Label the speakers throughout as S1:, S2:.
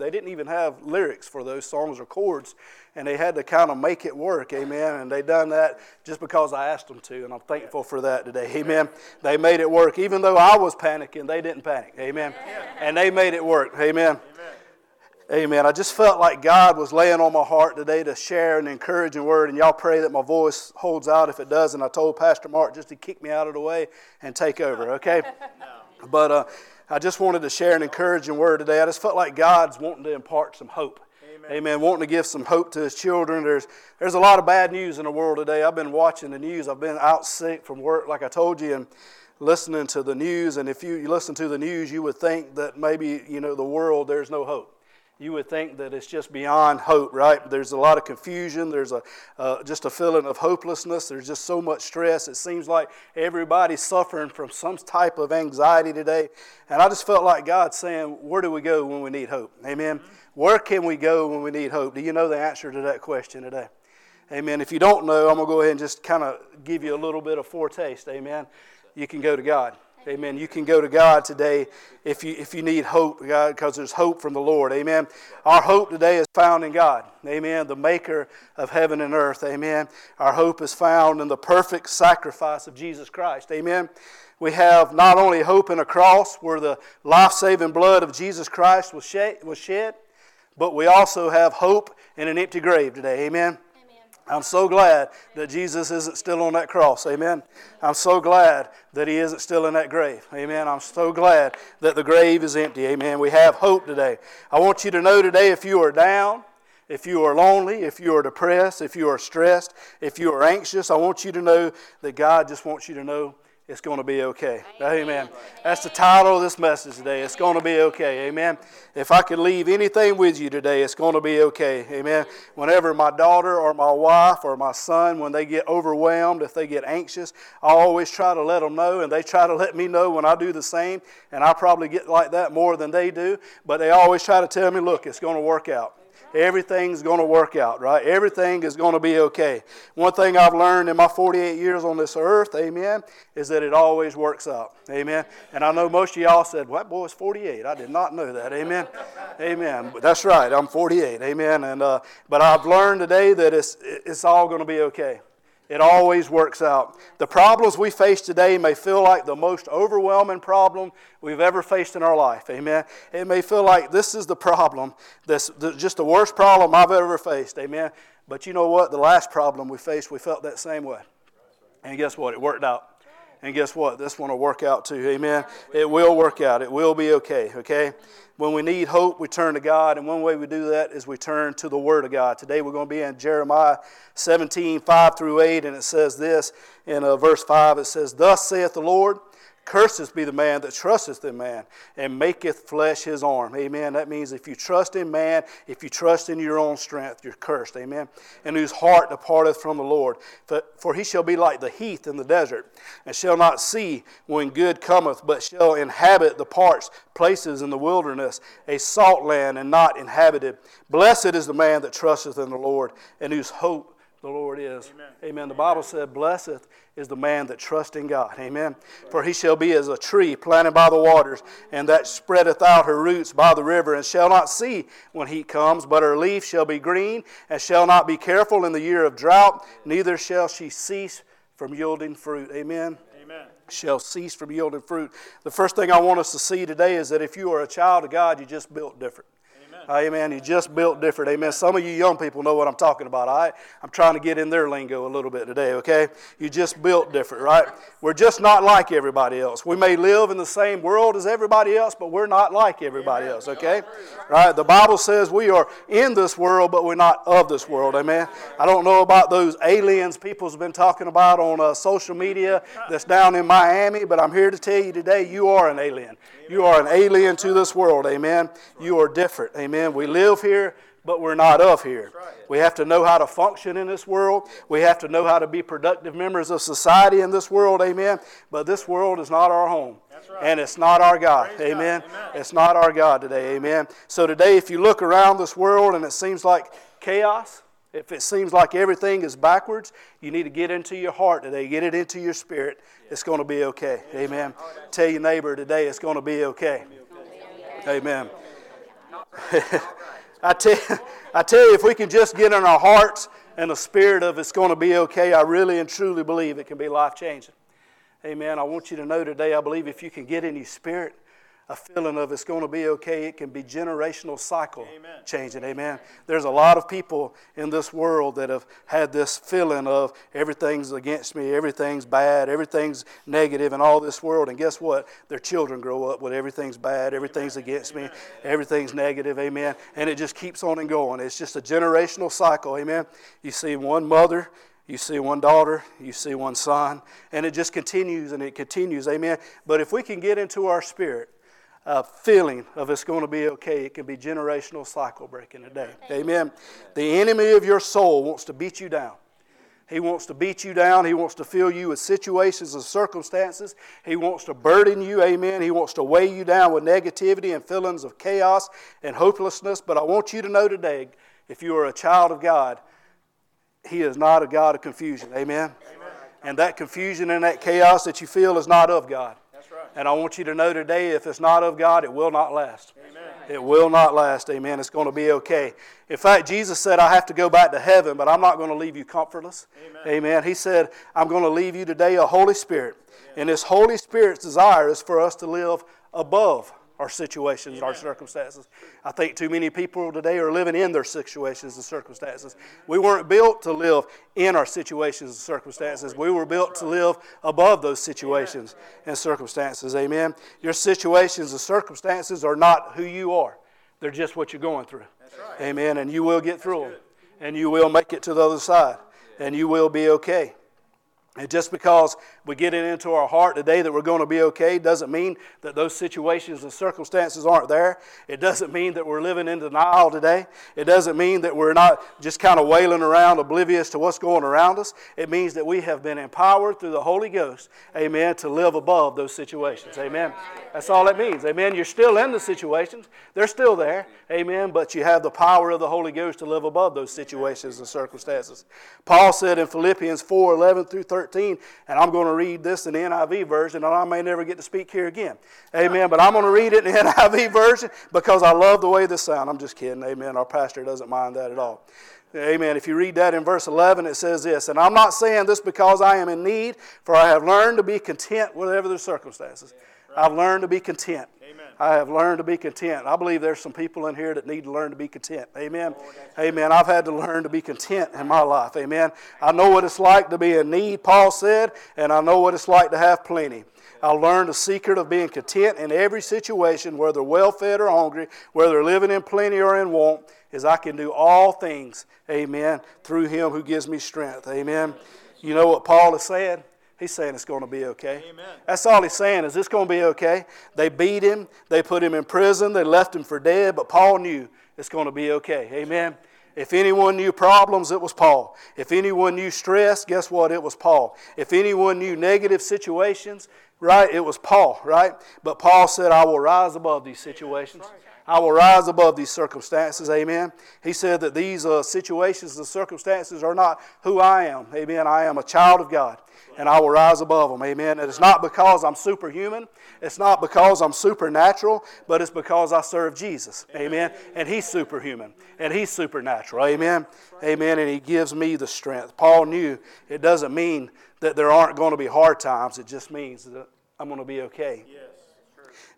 S1: They didn't even have lyrics for those songs or chords, and they had to kind of make it work, amen. And they done that just because I asked them to, and I'm thankful for that today, amen. They made it work. Even though I was panicking, they didn't panic, amen. And they made it work, amen. Amen. I just felt like God was laying on my heart today to share an encouraging word, and y'all pray that my voice holds out. If it doesn't, I told Pastor Mark just to kick me out of the way and take over, okay? No. But uh, I just wanted to share an encouraging word today. I just felt like God's wanting to impart some hope. Amen. Amen. Wanting to give some hope to His children. There's, there's a lot of bad news in the world today. I've been watching the news. I've been out sick from work, like I told you, and listening to the news. And if you, you listen to the news, you would think that maybe, you know, the world, there's no hope you would think that it's just beyond hope, right? There's a lot of confusion. There's a, uh, just a feeling of hopelessness. There's just so much stress. It seems like everybody's suffering from some type of anxiety today. And I just felt like God saying, Where do we go when we need hope? Amen. Mm-hmm. Where can we go when we need hope? Do you know the answer to that question today? Amen. If you don't know, I'm going to go ahead and just kind of give you a little bit of foretaste. Amen. You can go to God. Amen. You can go to God today if you, if you need hope, God, because there's hope from the Lord. Amen. Our hope today is found in God. Amen. The maker of heaven and earth. Amen. Our hope is found in the perfect sacrifice of Jesus Christ. Amen. We have not only hope in a cross where the life saving blood of Jesus Christ was shed, was shed, but we also have hope in an empty grave today. Amen. I'm so glad that Jesus isn't still on that cross. Amen. I'm so glad that he isn't still in that grave. Amen. I'm so glad that the grave is empty. Amen. We have hope today. I want you to know today if you are down, if you are lonely, if you are depressed, if you are stressed, if you are anxious, I want you to know that God just wants you to know it's going to be okay. Amen. Amen. That's the title of this message today. It's going to be okay. Amen. If I could leave anything with you today, it's going to be okay. Amen. Whenever my daughter or my wife or my son, when they get overwhelmed, if they get anxious, I always try to let them know, and they try to let me know when I do the same. And I probably get like that more than they do, but they always try to tell me, look, it's going to work out everything's going to work out, right? Everything is going to be okay. One thing I've learned in my 48 years on this earth, amen, is that it always works out, amen. And I know most of y'all said, "What boy is 48?" I did not know that, amen, amen. But that's right, I'm 48, amen. And uh, but I've learned today that it's it's all going to be okay. It always works out. The problems we face today may feel like the most overwhelming problem we've ever faced in our life. Amen. It may feel like this is the problem, this just the worst problem I've ever faced. Amen. But you know what? The last problem we faced, we felt that same way. And guess what? It worked out. And guess what? This one will work out too. Amen. It will work out. It will be okay. Okay. When we need hope, we turn to God, and one way we do that is we turn to the Word of God. Today we're going to be in Jeremiah 17, 5 through 8, and it says this in uh, verse 5 it says, Thus saith the Lord, Cursed be the man that trusteth in man and maketh flesh his arm. Amen. That means if you trust in man, if you trust in your own strength, you're cursed. Amen. And whose heart departeth from the Lord. For he shall be like the heath in the desert, and shall not see when good cometh, but shall inhabit the parts, places in the wilderness, a salt land and not inhabited. Blessed is the man that trusteth in the Lord, and whose hope the Lord is. Amen. Amen. The Bible said, Blessed is the man that trusts in God. Amen. For he shall be as a tree planted by the waters, and that spreadeth out her roots by the river, and shall not see when heat comes, but her leaf shall be green, and shall not be careful in the year of drought, neither shall she cease from yielding fruit. Amen. Amen. Shall cease from yielding fruit. The first thing I want us to see today is that if you are a child of God, you just built different. Amen. You just built different. Amen. Some of you young people know what I'm talking about. All right? I'm trying to get in their lingo a little bit today, okay? You just built different, right? We're just not like everybody else. We may live in the same world as everybody else, but we're not like everybody else, okay? Right? The Bible says we are in this world, but we're not of this world. Amen. I don't know about those aliens people's been talking about on uh, social media that's down in Miami, but I'm here to tell you today you are an alien. You are an alien to this world. Amen. You are different. Amen. We live here, but we're not of here. We have to know how to function in this world. We have to know how to be productive members of society in this world. Amen. But this world is not our home. And it's not our God. Amen. It's not our God today. Amen. So today, if you look around this world and it seems like chaos, if it seems like everything is backwards, you need to get into your heart today, get it into your spirit. It's going to be okay. Amen. Tell your neighbor today it's going to be okay. Amen. I tell, I tell you, if we can just get in our hearts and the spirit of it's going to be okay, I really and truly believe it can be life changing. Amen. I want you to know today, I believe if you can get in your spirit, a feeling of it's going to be okay. It can be generational cycle Amen. changing. Amen. There's a lot of people in this world that have had this feeling of everything's against me, everything's bad, everything's negative in all this world. And guess what? Their children grow up with everything's bad, everything's against me, everything's negative. Amen. And it just keeps on and going. It's just a generational cycle. Amen. You see one mother you see one daughter, you see one son, and it just continues and it continues. Amen. But if we can get into our spirit uh, feeling of it's going to be okay. It can be generational cycle breaking today. Amen. The enemy of your soul wants to beat you down. He wants to beat you down. He wants to fill you with situations and circumstances. He wants to burden you. Amen. He wants to weigh you down with negativity and feelings of chaos and hopelessness. But I want you to know today if you are a child of God, He is not a God of confusion. Amen. Amen. And that confusion and that chaos that you feel is not of God. And I want you to know today if it's not of God, it will not last. Amen. It will not last. Amen. It's going to be okay. In fact, Jesus said, I have to go back to heaven, but I'm not going to leave you comfortless. Amen. Amen. He said, I'm going to leave you today a Holy Spirit. And this Holy Spirit's desire is for us to live above our situations and our circumstances. I think too many people today are living in their situations and circumstances. We weren't built to live in our situations and circumstances. We were built to live above those situations and circumstances. Amen. Your situations and circumstances are not who you are. They're just what you're going through. Amen. And you will get through them. And you will make it to the other side. And you will be okay. And just because we get it into our heart today that we're going to be okay doesn't mean that those situations and circumstances aren't there. It doesn't mean that we're living in denial today. It doesn't mean that we're not just kind of wailing around oblivious to what's going around us. It means that we have been empowered through the Holy Ghost, amen, to live above those situations. Amen. That's all it means. Amen. You're still in the situations, they're still there. Amen. But you have the power of the Holy Ghost to live above those situations and circumstances. Paul said in Philippians 4 11 through 13, and I'm going to read this in the NIV version, and I may never get to speak here again. Amen. But I'm going to read it in the NIV version because I love the way this sounds. I'm just kidding. Amen. Our pastor doesn't mind that at all. Amen. If you read that in verse 11, it says this And I'm not saying this because I am in need, for I have learned to be content whatever the circumstances. I've learned to be content. Amen. I have learned to be content. I believe there's some people in here that need to learn to be content. Amen. Amen. I've had to learn to be content in my life. Amen. I know what it's like to be in need, Paul said, and I know what it's like to have plenty. I learned the secret of being content in every situation, whether well fed or hungry, whether living in plenty or in want, is I can do all things, amen, through him who gives me strength. Amen. You know what Paul is saying? He's saying it's going to be okay. Amen. That's all he's saying is it's going to be okay. They beat him, they put him in prison, they left him for dead, but Paul knew it's going to be okay. Amen. If anyone knew problems, it was Paul. If anyone knew stress, guess what? It was Paul. If anyone knew negative situations, right, it was Paul, right? But Paul said, I will rise above these situations. I will rise above these circumstances. Amen. He said that these uh, situations and circumstances are not who I am. Amen. I am a child of God and I will rise above them. Amen. And it's not because I'm superhuman, it's not because I'm supernatural, but it's because I serve Jesus. Amen. And He's superhuman and He's supernatural. Amen. Amen. And He gives me the strength. Paul knew it doesn't mean that there aren't going to be hard times, it just means that I'm going to be okay.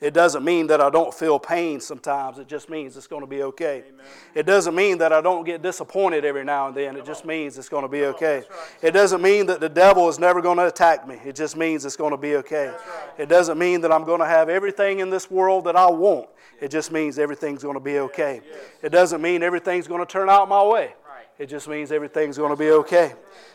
S1: It doesn't mean that I don't feel pain sometimes. It just means it's going to be okay. Amen. It doesn't mean that I don't get disappointed every now and then. It just means it's going to be okay. Right. It doesn't mean that the devil is never going to attack me. It just means it's going to be okay. Right. It doesn't mean that I'm going to have everything in this world that I want. It just means everything's going to be okay. Yes. Yes. It doesn't mean everything's going to turn out my way. It just means everything's going to be okay.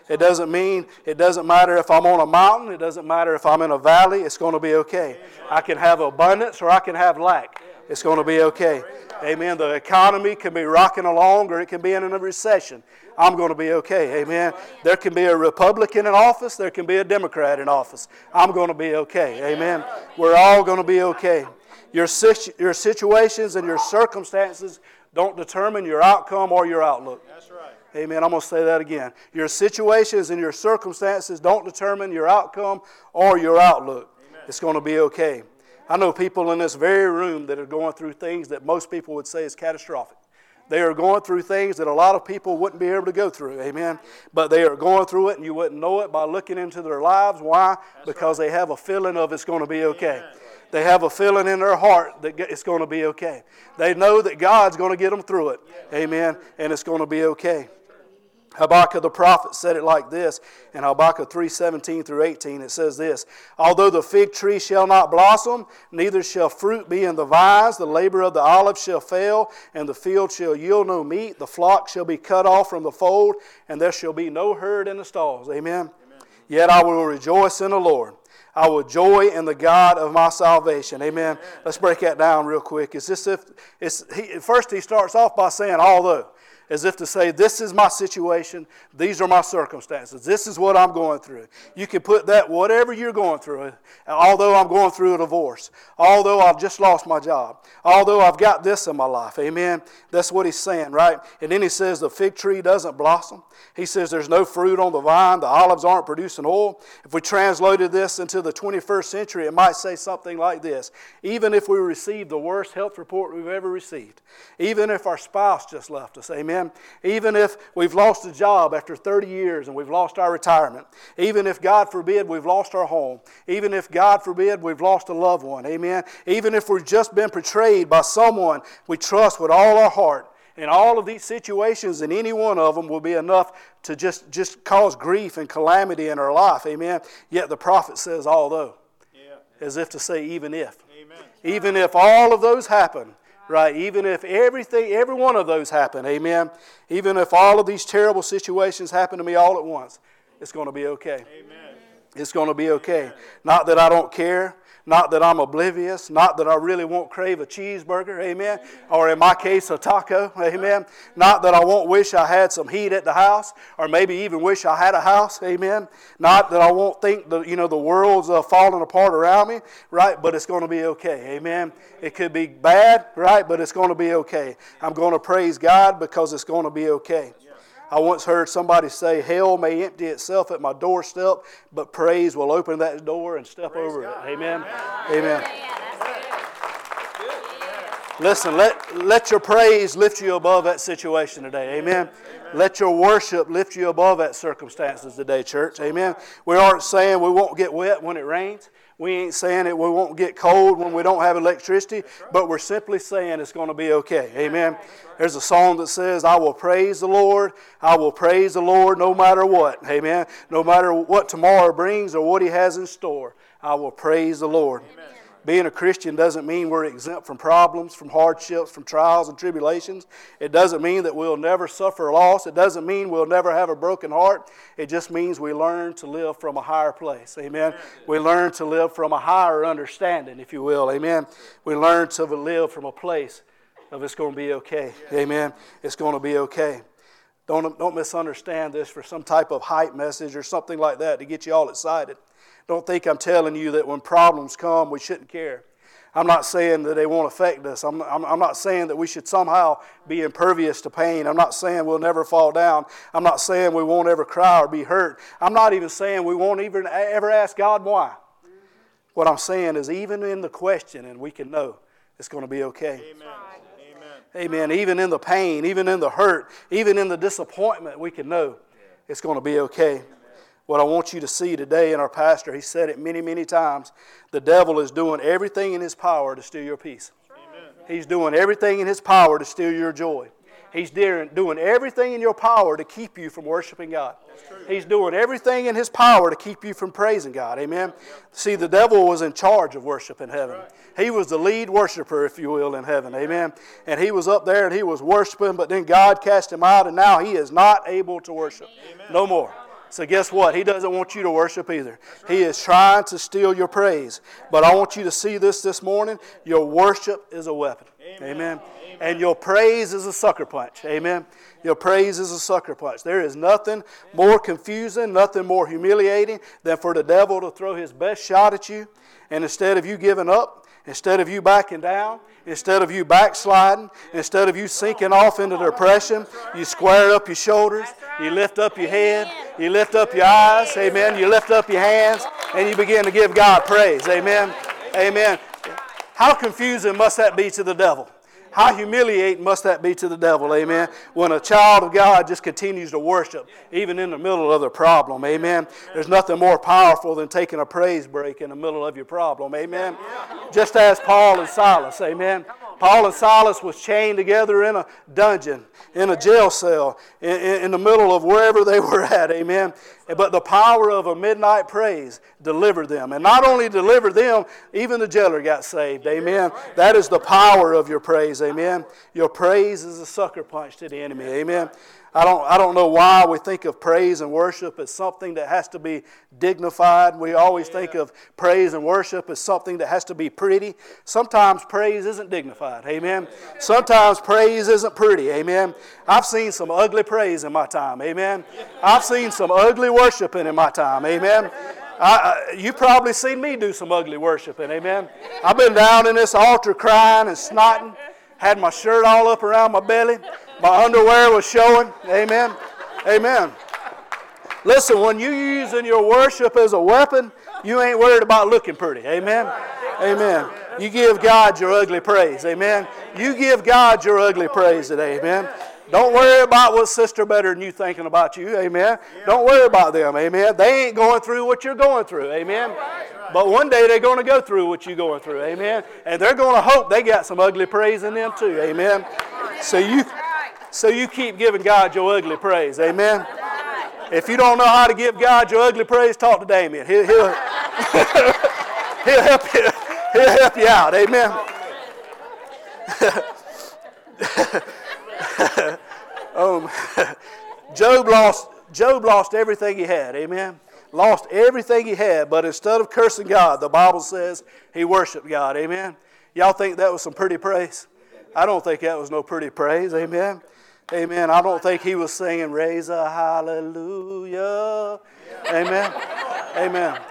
S1: It doesn't mean, it doesn't matter if I'm on a mountain, it doesn't matter if I'm in a valley, it's going to be okay. I can have abundance or I can have lack. It's going to be okay. Amen. The economy can be rocking along or it can be in a recession. I'm going to be okay. Amen. There can be a Republican in office, there can be a Democrat in office. I'm going to be okay. Amen. We're all going to be okay. Your, your situations and your circumstances don't determine your outcome or your outlook. That's right. Amen. I'm going to say that again. Your situations and your circumstances don't determine your outcome or your outlook. Amen. It's going to be okay. I know people in this very room that are going through things that most people would say is catastrophic. They are going through things that a lot of people wouldn't be able to go through. Amen. But they are going through it, and you wouldn't know it by looking into their lives. Why? because they have a feeling of it's going to be okay. They have a feeling in their heart that it's going to be okay. They know that God's going to get them through it. Amen. And it's going to be okay. Habakkuk the prophet said it like this in Habakkuk 3:17 through 18 it says this although the fig tree shall not blossom neither shall fruit be in the vines the labor of the olive shall fail and the field shall yield no meat the flock shall be cut off from the fold and there shall be no herd in the stalls amen, amen. yet I will rejoice in the Lord I will joy in the God of my salvation. Amen. Amen. Let's break that down real quick. Is this if it's he, first he starts off by saying although as if to say, This is my situation, these are my circumstances, this is what I'm going through. You can put that, whatever you're going through, although I'm going through a divorce, although I've just lost my job, although I've got this in my life. Amen. That's what he's saying, right? And then he says, The fig tree doesn't blossom. He says, There's no fruit on the vine, the olives aren't producing oil. If we translated this into the 21st century, it might say something like this Even if we receive the worst health report we've ever received, even if our spouse just left us, amen Amen. Even if we've lost a job after 30 years and we've lost our retirement, even if, God forbid, we've lost our home, even if, God forbid, we've lost a loved one, amen. Even if we've just been betrayed by someone we trust with all our heart, in all of these situations, and any one of them will be enough to just, just cause grief and calamity in our life. Amen. Yet the prophet says, although, yeah. as if to say, even if. Amen. Even if all of those happen, right? Even if everything, every one of those happen, amen. Even if all of these terrible situations happen to me all at once, it's going to be okay. Amen. It's going to be okay. Not that I don't care. Not that I'm oblivious, not that I really won't crave a cheeseburger, amen, or in my case, a taco, amen. Not that I won't wish I had some heat at the house, or maybe even wish I had a house, amen. Not that I won't think that, you know, the world's uh, falling apart around me, right, but it's going to be okay, amen. It could be bad, right, but it's going to be okay. I'm going to praise God because it's going to be okay. I once heard somebody say, Hell may empty itself at my doorstep, but praise will open that door and step praise over God. it. Amen. Amen. Amen. Listen, let, let your praise lift you above that situation today. Amen. Amen. Let your worship lift you above that circumstances today, church. Amen. We aren't saying we won't get wet when it rains. We ain't saying that we won't get cold when we don't have electricity, but we're simply saying it's going to be okay. Amen. There's a song that says, I will praise the Lord. I will praise the Lord no matter what. Amen. No matter what tomorrow brings or what He has in store, I will praise the Lord. Amen. Being a Christian doesn't mean we're exempt from problems, from hardships, from trials and tribulations. It doesn't mean that we'll never suffer loss. It doesn't mean we'll never have a broken heart. It just means we learn to live from a higher place. Amen. We learn to live from a higher understanding, if you will. Amen. We learn to live from a place of it's going to be okay. Amen. It's going to be okay. Don't, don't misunderstand this for some type of hype message or something like that to get you all excited. Don't think I'm telling you that when problems come, we shouldn't care. I'm not saying that they won't affect us. I'm, I'm, I'm, not saying that we should somehow be impervious to pain. I'm not saying we'll never fall down. I'm not saying we won't ever cry or be hurt. I'm not even saying we won't even ever ask God why. What I'm saying is, even in the question, and we can know it's going to be okay. Amen. Amen. Even in the pain, even in the hurt, even in the disappointment, we can know it's going to be okay. What I want you to see today in our pastor, he said it many, many times. The devil is doing everything in his power to steal your peace. Amen. He's doing everything in his power to steal your joy. He's doing everything in your power to keep you from worshiping God. He's doing everything in his power to keep you from praising God. Amen. See, the devil was in charge of worship in heaven. He was the lead worshiper, if you will, in heaven. Amen. And he was up there and he was worshiping, but then God cast him out, and now he is not able to worship. No more. So, guess what? He doesn't want you to worship either. He is trying to steal your praise. But I want you to see this this morning. Your worship is a weapon. Amen. Amen. And your praise is a sucker punch. Amen. Your praise is a sucker punch. There is nothing more confusing, nothing more humiliating than for the devil to throw his best shot at you. And instead of you giving up, instead of you backing down, instead of you backsliding, instead of you sinking off into depression, you square up your shoulders, you lift up your head, you lift up your eyes, amen. You lift up your hands, and you begin to give God praise, amen. Amen. How confusing must that be to the devil? How humiliating must that be to the devil, amen? When a child of God just continues to worship, even in the middle of the problem, amen? There's nothing more powerful than taking a praise break in the middle of your problem, amen? Just as Paul and Silas, amen? Paul and Silas was chained together in a dungeon, in a jail cell, in, in, the middle of wherever they were at, amen. But the power of a midnight praise delivered them. And not only delivered them, even the jailer got saved, amen. That is the power of your praise, amen. Your praise is a sucker punch to the enemy, amen. I don't, I don't know why we think of praise and worship as something that has to be dignified. We always think of praise and worship as something that has to be pretty. Sometimes praise isn't dignified. Amen. Sometimes praise isn't pretty. Amen. I've seen some ugly praise in my time. Amen. I've seen some ugly worshiping in my time. Amen. I, you probably seen me do some ugly worshiping. Amen. I've been down in this altar crying and snotting, had my shirt all up around my belly. My underwear was showing. Amen. Amen. Listen, when you're using your worship as a weapon, you ain't worried about looking pretty. Amen. Amen. You give God your ugly praise. Amen. You give God your ugly praise today. Amen. Don't worry about what sister better than you thinking about you. Amen. Don't worry about them. Amen. They ain't going through what you're going through. Amen. But one day they're going to go through what you're going through. Amen. And they're going to hope they got some ugly praise in them too. Amen. So you so you keep giving God your ugly praise. Amen. If you don't know how to give God your ugly praise, talk to Damien. He'll, he'll, he'll, help, you, he'll help you out. Amen. um, Job lost Job lost everything he had. Amen. Lost everything he had, but instead of cursing God, the Bible says he worshiped God. Amen. Y'all think that was some pretty praise? I don't think that was no pretty praise. Amen. Amen. I don't think he was singing Raise a Hallelujah. Amen. Amen.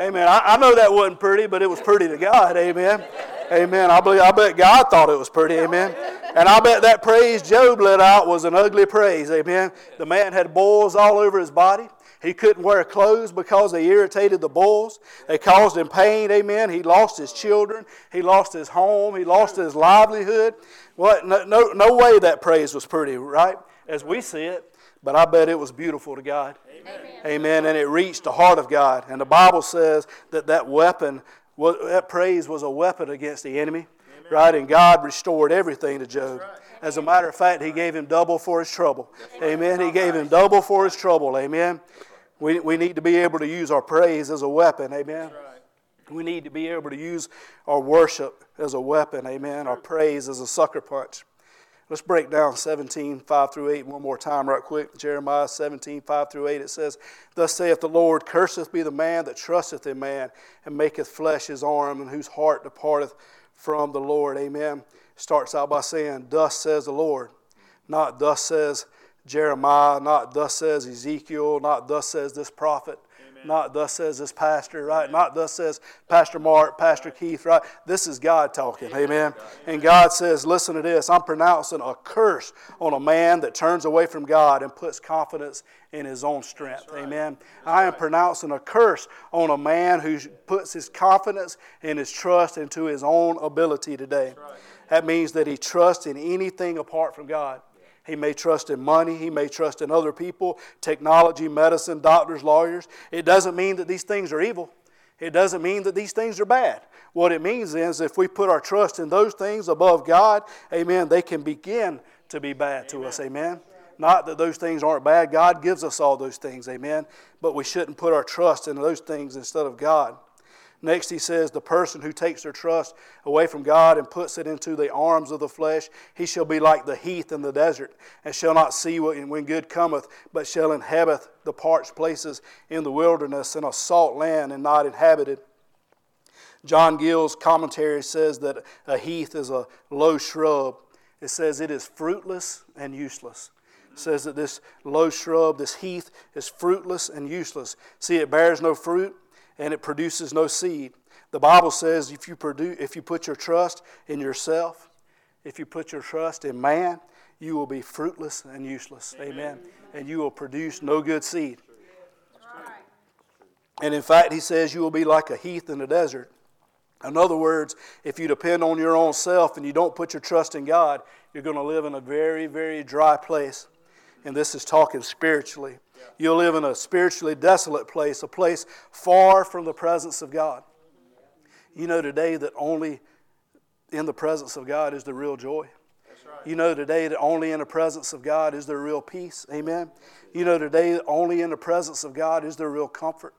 S1: Amen. I, I, know that wasn't pretty, but it was pretty to God. Amen. Amen. I believe I bet God thought it was pretty. Amen. And I bet that praise Job let out was an ugly praise. Amen. The man had boils all over his body. He couldn't wear clothes because they irritated the bulls. They caused him pain. Amen. He lost his children. He lost his home. He lost his livelihood. What? No, no, no way that praise was pretty, right? As we see it. But I bet it was beautiful to God. Amen. Amen. And it reached the heart of God. And the Bible says that that weapon, that praise was a weapon against the enemy. Amen. Right? And God restored everything to Job. Right. As a matter of fact, He gave him double for his trouble. Amen. He gave him double for his trouble. Amen. We, we need to be able to use our praise as a weapon. Amen. We need to be able to use our worship as a weapon. Amen. Our praise as a sucker punch. Let's break down 17, 5 through 8 one more time, right quick. Jeremiah 17, 5 through 8. It says, Thus saith the Lord, Curseth be the man that trusteth in man, and maketh flesh his arm, and whose heart departeth from the Lord. Amen. Starts out by saying, Thus says the Lord. Not thus says Jeremiah, not thus says Ezekiel, not thus says this prophet. Not thus says this pastor, right? Not thus says Pastor Mark, Pastor Keith, right? This is God talking, amen. And God says, listen to this I'm pronouncing a curse on a man that turns away from God and puts confidence in his own strength, right. amen. That's I am right. pronouncing a curse on a man who puts his confidence and his trust into his own ability today. Right. That means that he trusts in anything apart from God. He may trust in money. He may trust in other people, technology, medicine, doctors, lawyers. It doesn't mean that these things are evil. It doesn't mean that these things are bad. What it means is if we put our trust in those things above God, amen, they can begin to be bad amen. to us, amen. Not that those things aren't bad. God gives us all those things, amen. But we shouldn't put our trust in those things instead of God. Next, he says, The person who takes their trust away from God and puts it into the arms of the flesh, he shall be like the heath in the desert, and shall not see when good cometh, but shall inhabit the parched places in the wilderness, in a salt land and not inhabited. John Gill's commentary says that a heath is a low shrub. It says it is fruitless and useless. It says that this low shrub, this heath, is fruitless and useless. See, it bears no fruit and it produces no seed. The Bible says if you, produce, if you put your trust in yourself, if you put your trust in man, you will be fruitless and useless. Amen. Amen. And you will produce no good seed. And in fact, he says you will be like a heath in the desert. In other words, if you depend on your own self and you don't put your trust in God, you're going to live in a very, very dry place. And this is talking spiritually. You'll live in a spiritually desolate place, a place far from the presence of God. You know today that only in the presence of God is the real joy. You know today that only in the presence of God is there real peace. Amen. You know today that only in the presence of God is there real comfort.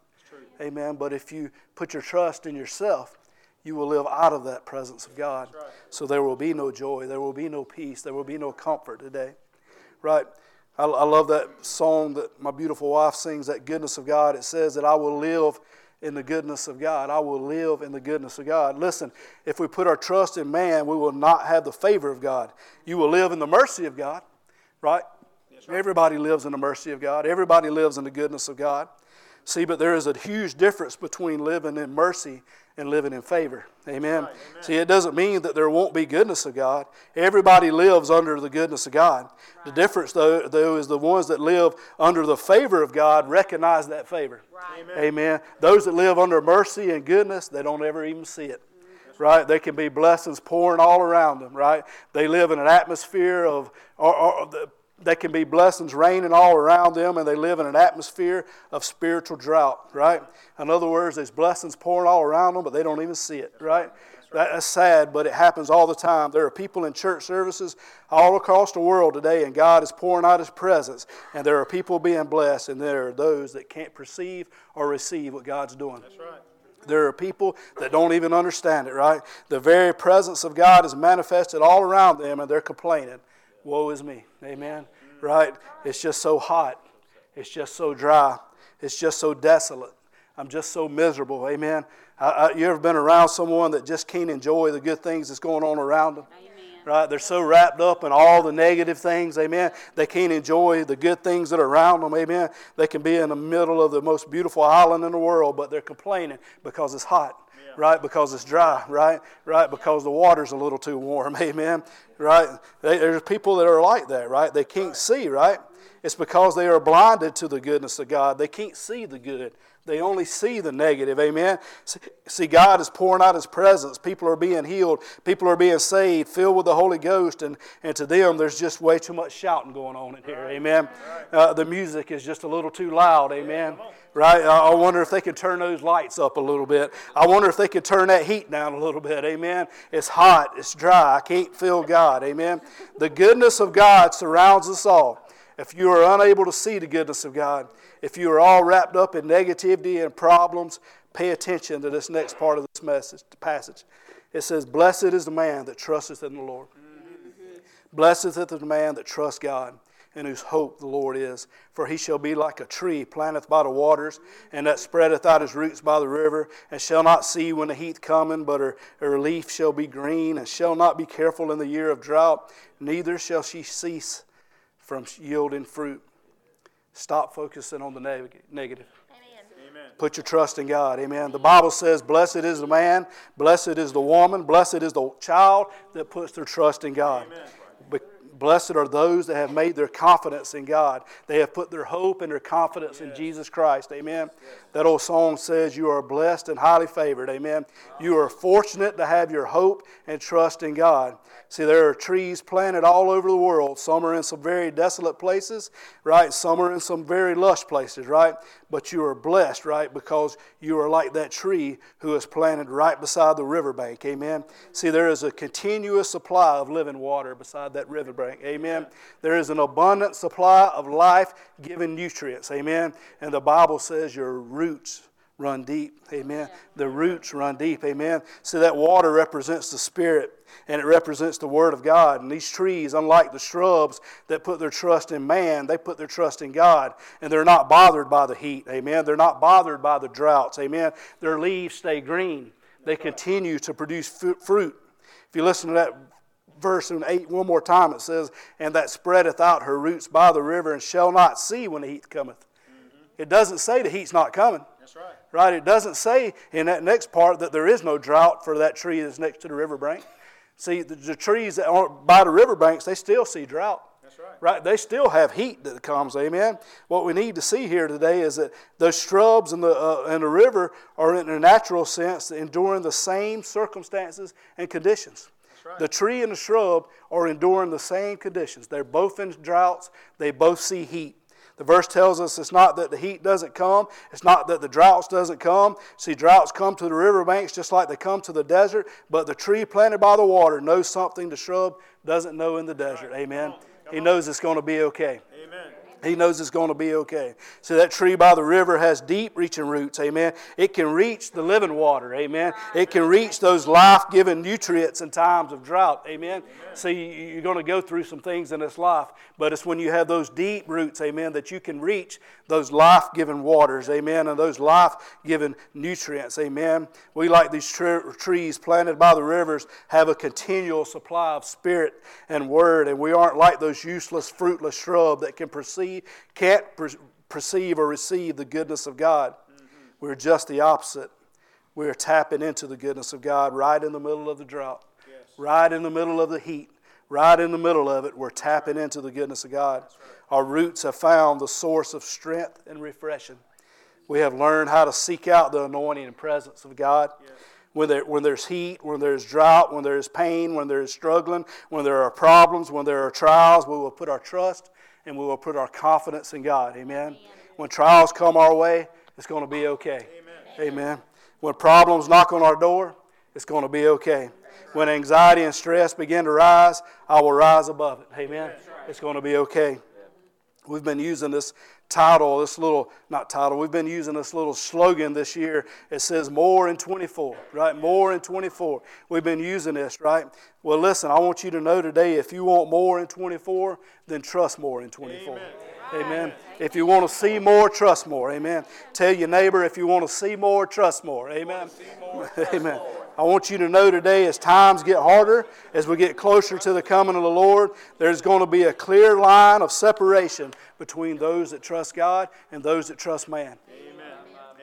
S1: Amen. But if you put your trust in yourself, you will live out of that presence of God. So there will be no joy, there will be no peace, there will be no comfort today. Right? I, I love that song that my beautiful wife sings, that goodness of God. It says that I will live in the goodness of God. I will live in the goodness of God. Listen, if we put our trust in man, we will not have the favor of God. You will live in the mercy of God, right? Yes, right. Everybody lives in the mercy of God. Everybody lives in the goodness of God. See, but there is a huge difference between living in mercy and living in favor. Amen. Right, amen. See, it doesn't mean that there won't be goodness of God. Everybody lives under the goodness of God. Right. The difference, though, though, is the ones that live under the favor of God recognize that favor. Right. Amen. amen. Those that live under mercy and goodness, they don't ever even see it. Mm-hmm. Right? They can be blessings pouring all around them, right? They live in an atmosphere of, or, or the they can be blessings raining all around them and they live in an atmosphere of spiritual drought, right? In other words, there's blessings pouring all around them, but they don't even see it, right? That's sad, but it happens all the time. There are people in church services all across the world today, and God is pouring out His presence, and there are people being blessed, and there are those that can't perceive or receive what God's doing. That's right. There are people that don't even understand it, right? The very presence of God is manifested all around them, and they're complaining woe is me. Amen. Right? It's just so hot. It's just so dry. It's just so desolate. I'm just so miserable. Amen. I, I, you ever been around someone that just can't enjoy the good things that's going on around them? Right? They're so wrapped up in all the negative things. Amen. They can't enjoy the good things that are around them. Amen. They can be in the middle of the most beautiful island in the world, but they're complaining because it's hot right? Because it's dry, right? Right? Because the water's a little too warm, amen? Right? There's people that are like that, right? They can't see, right? It's because they are blinded to the goodness of God. They can't see the good. They only see the negative. Amen. See, God is pouring out His presence. People are being healed. People are being saved, filled with the Holy Ghost. And, and to them, there's just way too much shouting going on in here. Amen. Uh, the music is just a little too loud. Amen. Right? I wonder if they could turn those lights up a little bit. I wonder if they could turn that heat down a little bit. Amen. It's hot. It's dry. I can't feel God. Amen. The goodness of God surrounds us all. If you are unable to see the goodness of God, if you are all wrapped up in negativity and problems, pay attention to this next part of this message, passage. It says, Blessed is the man that trusteth in the Lord. Mm-hmm. Blessed is the man that trusts God in whose hope the Lord is. For he shall be like a tree planted by the waters, and that spreadeth out his roots by the river, and shall not see when the heat cometh, but her, her leaf shall be green, and shall not be careful in the year of drought, neither shall she cease from yielding fruit. Stop focusing on the neg- negative. Amen. Put your trust in God. Amen. The Bible says, Blessed is the man, blessed is the woman, blessed is the child that puts their trust in God. Amen. Blessed are those that have made their confidence in God. They have put their hope and their confidence yes. in Jesus Christ. Amen. Yes. That old song says, You are blessed and highly favored. Amen. You are fortunate to have your hope and trust in God. See, there are trees planted all over the world. Some are in some very desolate places, right? Some are in some very lush places, right? But you are blessed, right? Because you are like that tree who is planted right beside the riverbank. Amen. See, there is a continuous supply of living water beside that riverbank. Amen. There is an abundant supply of life giving nutrients. Amen. And the Bible says your roots run deep. Amen. The roots run deep. Amen. See, that water represents the Spirit and it represents the Word of God. And these trees, unlike the shrubs that put their trust in man, they put their trust in God. And they're not bothered by the heat. Amen. They're not bothered by the droughts. Amen. Their leaves stay green. They continue to produce fruit. If you listen to that verse in 8 one more time, it says, And that spreadeth out her roots by the river, and shall not see when the heat cometh. Mm-hmm. It doesn't say the heat's not coming. That's right. Right? It doesn't say in that next part that there is no drought for that tree that's next to the riverbank. See, the, the trees that aren't by the riverbanks, they still see drought. Right. Right. right. They still have heat that comes. Amen. What we need to see here today is that those shrubs and the, uh, and the river are, in a natural sense, enduring the same circumstances and conditions. Right. The tree and the shrub are enduring the same conditions. They're both in droughts, they both see heat. The verse tells us it's not that the heat doesn't come, it's not that the droughts doesn't come. See, droughts come to the riverbanks just like they come to the desert, but the tree planted by the water knows something the shrub doesn't know in the desert. Amen. He knows it's going to be okay. Amen. He knows it's going to be okay. So that tree by the river has deep reaching roots. Amen. It can reach the living water. Amen. It can reach those life giving nutrients in times of drought. Amen. See, you're going to go through some things in this life, but it's when you have those deep roots, amen, that you can reach those life giving waters. Amen. And those life giving nutrients. Amen. We, like these trees planted by the rivers, have a continual supply of spirit and word, and we aren't like those useless, fruitless shrub that can proceed can't perceive or receive the goodness of God. Mm-hmm. We're just the opposite. We're tapping into the goodness of God right in the middle of the drought, yes. right in the middle of the heat, right in the middle of it. We're tapping into the goodness of God. Right. Our roots have found the source of strength and refreshing. We have learned how to seek out the anointing and presence of God. Yes. When, there, when there's heat, when there's drought, when there's pain, when there's struggling, when there are problems, when there are trials, we will put our trust and we will put our confidence in God. Amen. Amen. When trials come our way, it's going to be okay. Amen. Amen. When problems knock on our door, it's going to be okay. When anxiety and stress begin to rise, I will rise above it. Amen. It's going to be okay. We've been using this title, this little, not title, we've been using this little slogan this year. It says more in 24, right? More in 24. We've been using this, right? Well, listen, I want you to know today if you want more in 24, then trust more in 24. Amen. Amen. If you want to see more, trust more. Amen. Tell your neighbor if you want to see more, trust more. Amen. Amen. I want you to know today as times get harder, as we get closer to the coming of the Lord, there's going to be a clear line of separation between those that trust God and those that trust man. Amen.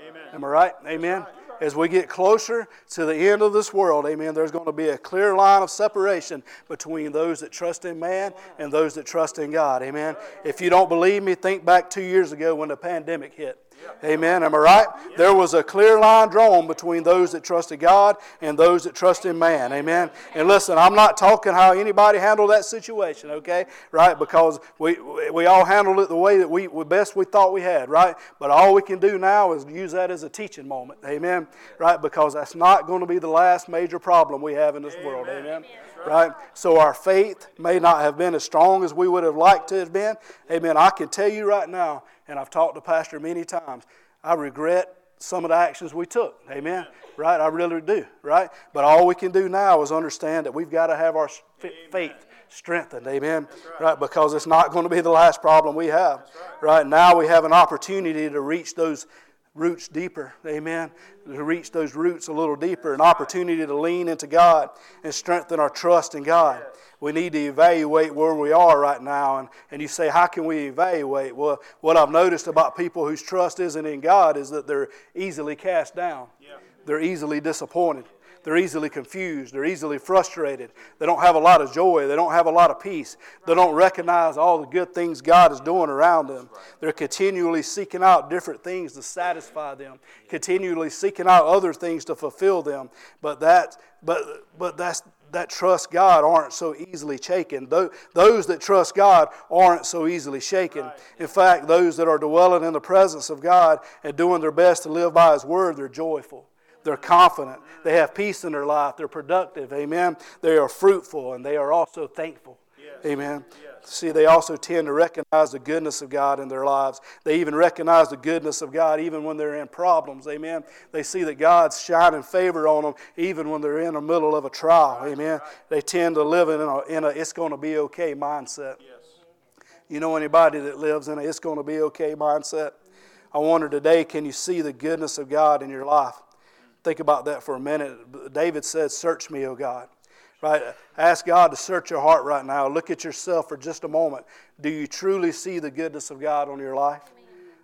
S1: Amen. Am I right? Amen. As we get closer to the end of this world, amen, there's going to be a clear line of separation between those that trust in man and those that trust in God. Amen. If you don't believe me, think back two years ago when the pandemic hit. Amen. Am I right? There was a clear line drawn between those that trusted God and those that trust in man. Amen. And listen, I'm not talking how anybody handled that situation, okay? Right? Because we, we all handled it the way that we best we thought we had, right? But all we can do now is use that as a teaching moment. Amen. Right? Because that's not going to be the last major problem we have in this world. Amen. Right? So our faith may not have been as strong as we would have liked to have been. Amen. I can tell you right now, and I've talked to Pastor many times, I regret some of the actions we took. Amen. Right? I really do. Right? But all we can do now is understand that we've got to have our faith strengthened. Amen. Right. right. Because it's not going to be the last problem we have. Right. right. Now we have an opportunity to reach those roots deeper. Amen. To reach those roots a little deeper, an opportunity to lean into God and strengthen our trust in God. We need to evaluate where we are right now. And, and you say, How can we evaluate? Well, what I've noticed about people whose trust isn't in God is that they're easily cast down, they're easily disappointed. They're easily confused. They're easily frustrated. They don't have a lot of joy. They don't have a lot of peace. They don't recognize all the good things God is doing around them. They're continually seeking out different things to satisfy them, continually seeking out other things to fulfill them. But that, but, but that's, that trust God aren't so easily shaken. Those that trust God aren't so easily shaken. In fact, those that are dwelling in the presence of God and doing their best to live by His Word, they're joyful. They're confident. They have peace in their life. They're productive. Amen. They are fruitful and they are also thankful. Amen. See, they also tend to recognize the goodness of God in their lives. They even recognize the goodness of God even when they're in problems. Amen. They see that God's shining favor on them even when they're in the middle of a trial. Amen. They tend to live in a, in a it's going to be okay mindset. You know anybody that lives in a it's going to be okay mindset? I wonder today, can you see the goodness of God in your life? Think about that for a minute. David said, Search me, O God. Right? Ask God to search your heart right now. Look at yourself for just a moment. Do you truly see the goodness of God on your life?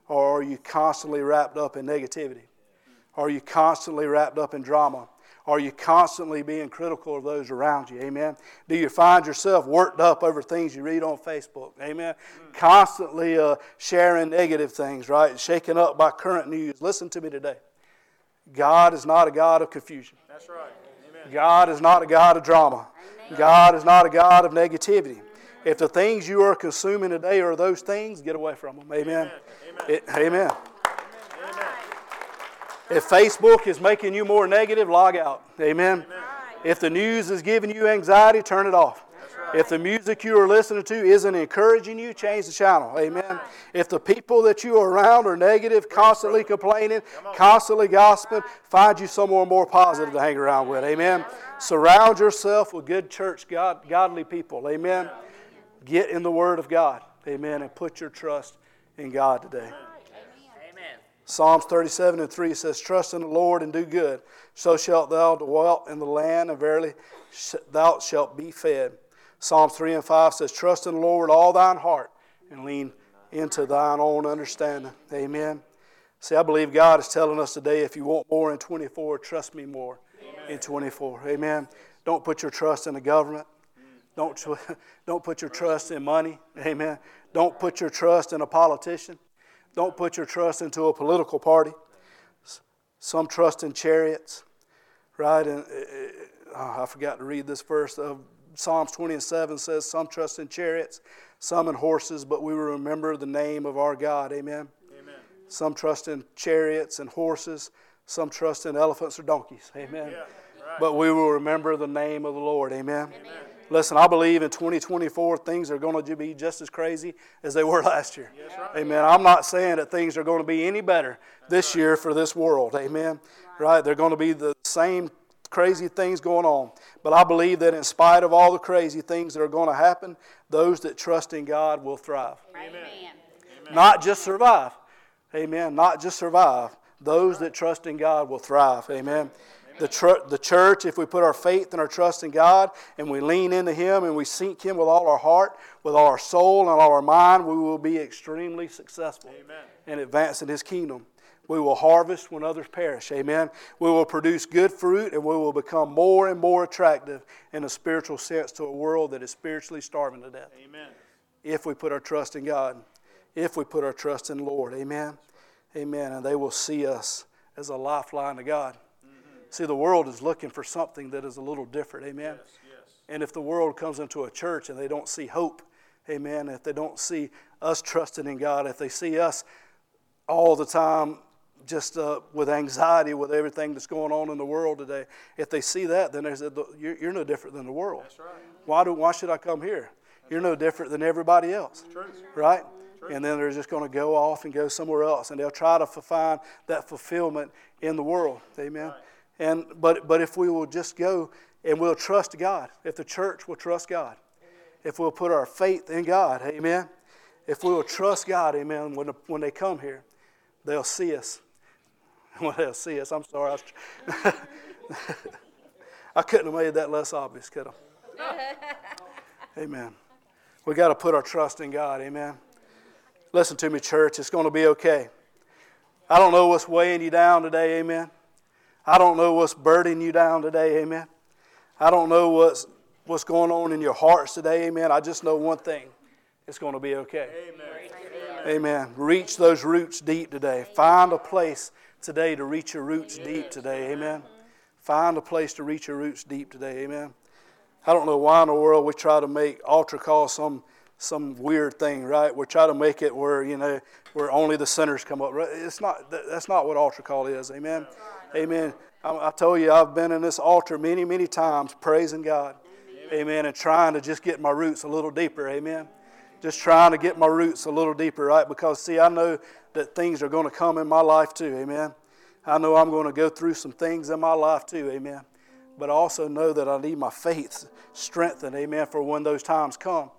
S1: Or are you constantly wrapped up in negativity? Are you constantly wrapped up in drama? Are you constantly being critical of those around you? Amen. Do you find yourself worked up over things you read on Facebook? Amen. Constantly uh, sharing negative things, right? Shaken up by current news. Listen to me today. God is not a God of confusion.
S2: That's right.
S1: Amen. God is not a God of drama. Amen. God is not a God of negativity. If the things you are consuming today are those things, get away from them. Amen. Amen. It, amen. If Facebook is making you more negative, log out. Amen. Amen. If the news is giving you anxiety, turn it off. If the music you are listening to isn't encouraging you, change the channel. Amen. If the people that you are around are negative, constantly complaining, constantly gossiping, find you somewhere more positive to hang around with. Amen. Surround yourself with good church, God, godly people. Amen. Get in the Word of God. Amen. And put your trust in God today. Psalms 37 and 3 says, Trust in the Lord and do good. So shalt thou dwell in the land, and verily thou shalt be fed. Psalms 3 and 5 says, Trust in the Lord all thine heart, and lean into thine own understanding. Amen. See, I believe God is telling us today if you want more in 24, trust me more Amen. in 24. Amen. Don't put your trust in the government. Don't, don't put your trust in money. Amen. Don't put your trust in a politician. Don't put your trust into a political party. Some trust in chariots, right? And oh, I forgot to read this verse. of Psalms 20 and 7 says, Some trust in chariots, some in horses, but we will remember the name of our God. Amen. Amen. Some trust in chariots and horses, some trust in elephants or donkeys. Amen. Yeah, right. But we will remember the name of the Lord. Amen. Amen. Listen, I believe in 2024 things are going to be just as crazy as they were last year. Yes, right. Amen. I'm not saying that things are going to be any better this year for this world. Amen. Right? They're going to be the same crazy things going on. But I believe that in spite of all the crazy things that are going to happen, those that trust in God will thrive. Amen. Not just survive. Amen. Not just survive. Those that trust in God will thrive. Amen. The, tr- the church, if we put our faith and our trust in God and we lean into Him and we seek Him with all our heart, with all our soul and all our mind, we will be extremely successful Amen. in advancing His kingdom. We will harvest when others perish. Amen. We will produce good fruit and we will become more and more attractive in a spiritual sense to a world that is spiritually starving to death. Amen. If we put our trust in God, if we put our trust in the Lord. Amen. Amen. And they will see us as a lifeline to God. Mm-hmm. See, the world is looking for something that is a little different. Amen. Yes, yes. And if the world comes into a church and they don't see hope, amen, if they don't see us trusting in God, if they see us all the time just uh, with anxiety with everything that's going on in the world today, if they see that, then they said, you're, you're no different than the world. That's right. Why, do, why should I come here? That's you're right. no different than everybody else. Right? True. And then they're just going to go off and go somewhere else. And they'll try to find that fulfillment in the world. Amen. Right. And, but, but if we will just go and we'll trust God, if the church will trust God, if we'll put our faith in God, amen. If we will trust God, amen, when, when they come here, they'll see us. When they'll see us, I'm sorry. I, was, I couldn't have made that less obvious, could I? amen. We got to put our trust in God, amen. Listen to me, church. It's going to be okay. I don't know what's weighing you down today, amen. I don't know what's burdening you down today, amen. I don't know what's, what's going on in your hearts today, amen. I just know one thing it's going to be okay. Amen. Amen. Reach those roots deep today. Find a place today to reach your roots deep today, amen. Find a place to reach your roots deep today, amen. I don't know why in the world we try to make altar call some some weird thing, right? We try to make it where you know where only the sinners come up. It's not. That's not what altar call is. Amen. Amen. I, I told you I've been in this altar many, many times praising God. Amen. And trying to just get my roots a little deeper. Amen. Just trying to get my roots a little deeper, right? Because, see, I know that things are going to come in my life too. Amen. I know I'm going to go through some things in my life too. Amen. But I also know that I need my faith strengthened. Amen. For when those times come,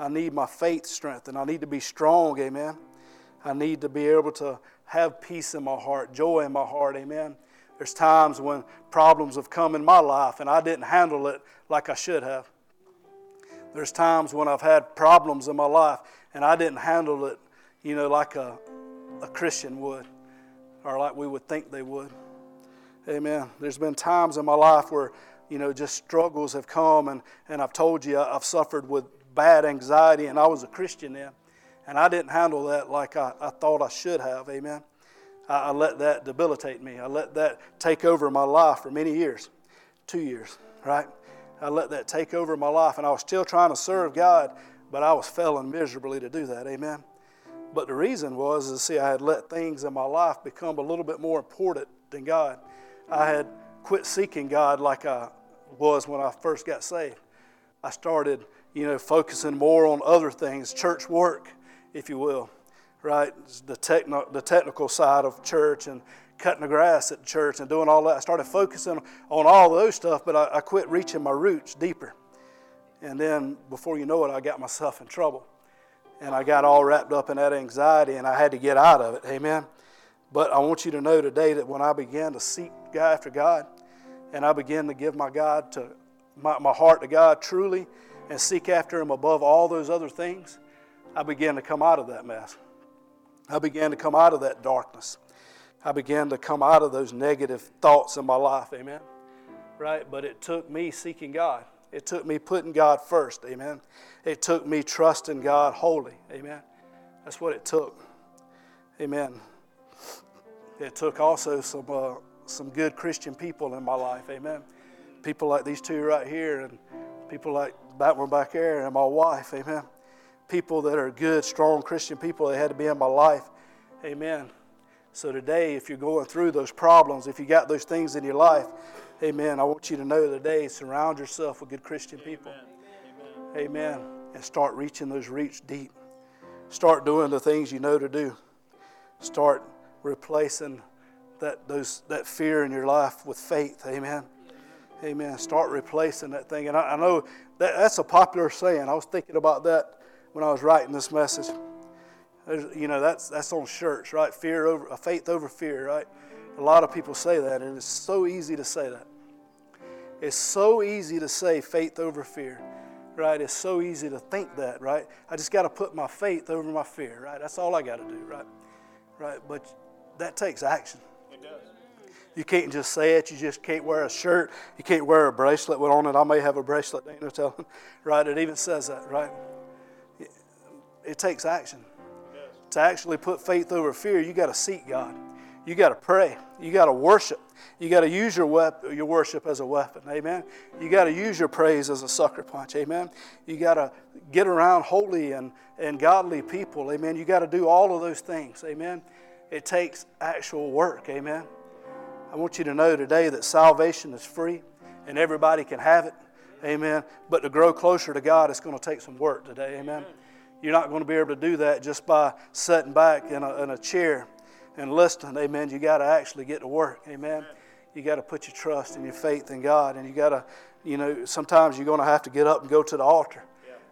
S1: I need my faith strengthened. I need to be strong. Amen. I need to be able to have peace in my heart, joy in my heart. Amen. There's times when problems have come in my life and I didn't handle it like I should have. There's times when I've had problems in my life and I didn't handle it, you know, like a, a Christian would or like we would think they would. Amen. There's been times in my life where, you know, just struggles have come, and, and I've told you I've suffered with bad anxiety, and I was a Christian then. And I didn't handle that like I, I thought I should have. Amen. I, I let that debilitate me. I let that take over my life for many years two years, right? I let that take over my life, and I was still trying to serve God, but I was failing miserably to do that. Amen. But the reason was, is see, I had let things in my life become a little bit more important than God. I had quit seeking God like I was when I first got saved. I started, you know, focusing more on other things, church work, if you will, right? The, techno- the technical side of church and cutting the grass at church and doing all that. I started focusing on all those stuff, but I, I quit reaching my roots deeper. And then before you know it, I got myself in trouble. And I got all wrapped up in that anxiety and I had to get out of it. Amen. But I want you to know today that when I began to seek God after God and I began to give my God to my, my heart to God truly and seek after Him above all those other things, I began to come out of that mess. I began to come out of that darkness. I began to come out of those negative thoughts in my life. Amen. Right? But it took me seeking God. It took me putting God first. Amen. It took me trusting God wholly. Amen. That's what it took. Amen. It took also some, uh, some good Christian people in my life. Amen. People like these two right here, and people like that one back there, and my wife. Amen. People that are good, strong Christian people that had to be in my life. Amen. So today, if you're going through those problems, if you got those things in your life, amen, I want you to know today, surround yourself with good Christian people. Amen. amen. And start reaching those roots deep. Start doing the things you know to do. Start replacing that, those, that fear in your life with faith. Amen. Amen. Start replacing that thing. And I, I know that, that's a popular saying. I was thinking about that when I was writing this message. There's, you know, that's, that's on shirts, right? Fear over, faith over fear, right? A lot of people say that, and it's so easy to say that. It's so easy to say faith over fear, right? It's so easy to think that, right? I just got to put my faith over my fear, right? That's all I got to do, right? Right? But that takes action. It does. You can't just say it. You just can't wear a shirt. You can't wear a bracelet with on it. I may have a bracelet, ain't no telling, right? It even says that, right? It takes action to actually put faith over fear, you got to seek God. You got to pray. You got to worship. You got to use your, wep- your worship as a weapon. Amen. You got to use your praise as a sucker punch. Amen. You got to get around holy and, and godly people. Amen. You got to do all of those things. Amen. It takes actual work. Amen. I want you to know today that salvation is free and everybody can have it. Amen. But to grow closer to God, it's going to take some work today. Amen. You're not going to be able to do that just by sitting back in a, in a chair and listening. Amen. You got to actually get to work. Amen. You got to put your trust and your faith in God. And you got to, you know, sometimes you're going to have to get up and go to the altar.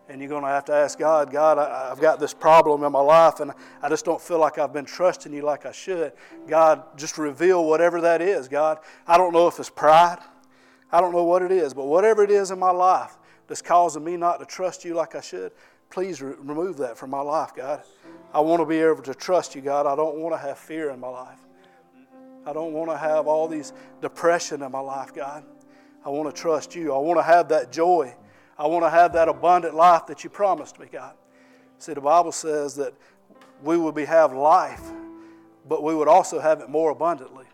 S1: And you're going to have to ask God, God, I, I've got this problem in my life and I just don't feel like I've been trusting you like I should. God, just reveal whatever that is, God. I don't know if it's pride. I don't know what it is, but whatever it is in my life that's causing me not to trust you like I should, Please re- remove that from my life, God. I want to be able to trust you, God. I don't want to have fear in my life. I don't want to have all these depression in my life, God. I want to trust you. I want to have that joy. I want to have that abundant life that you promised me, God. See, the Bible says that we would be, have life, but we would also have it more abundantly.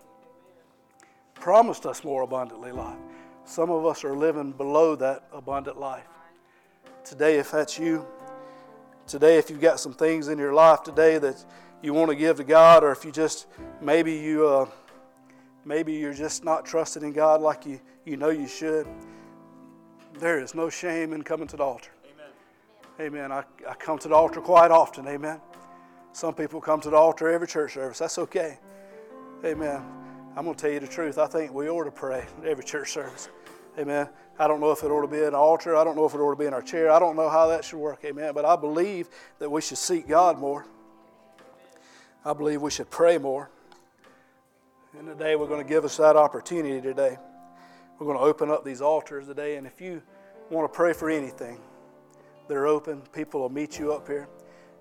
S1: Promised us more abundantly life. Some of us are living below that abundant life. Today, if that's you, today if you've got some things in your life today that you want to give to God, or if you just maybe you uh, maybe you're just not trusting in God like you, you know you should, there is no shame in coming to the altar. Amen. Amen. I, I come to the altar quite often. Amen. Some people come to the altar every church service. That's okay. Amen. I'm going to tell you the truth. I think we ought to pray every church service. Amen. I don't know if it ought to be an altar. I don't know if it ought to be in our chair. I don't know how that should work. Amen. But I believe that we should seek God more. I believe we should pray more. And today we're going to give us that opportunity today. We're going to open up these altars today. And if you want to pray for anything, they're open. People will meet you up here.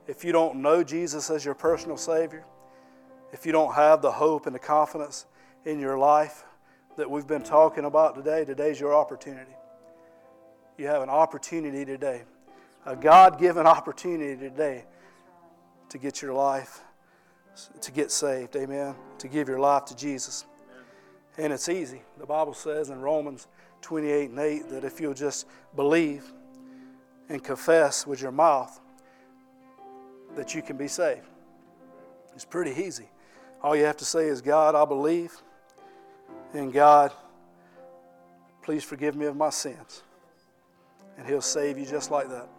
S1: If you don't know Jesus as your personal Savior, if you don't have the hope and the confidence in your life that we've been talking about today, today's your opportunity. You have an opportunity today, a God given opportunity today to get your life, to get saved. Amen. To give your life to Jesus. And it's easy. The Bible says in Romans 28 and 8 that if you'll just believe and confess with your mouth, that you can be saved. It's pretty easy. All you have to say is, God, I believe. And God, please forgive me of my sins. And He'll save you just like that.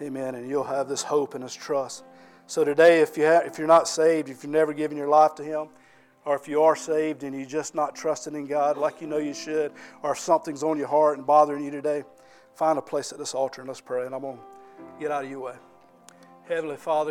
S1: Amen. And you'll have this hope and this trust. So today, if, you if you're not saved, if you've never given your life to Him, or if you are saved and you're just not trusting in God like you know you should, or if something's on your heart and bothering you today, find a place at this altar and let's pray. And I'm going to get out of your way. Heavenly Father,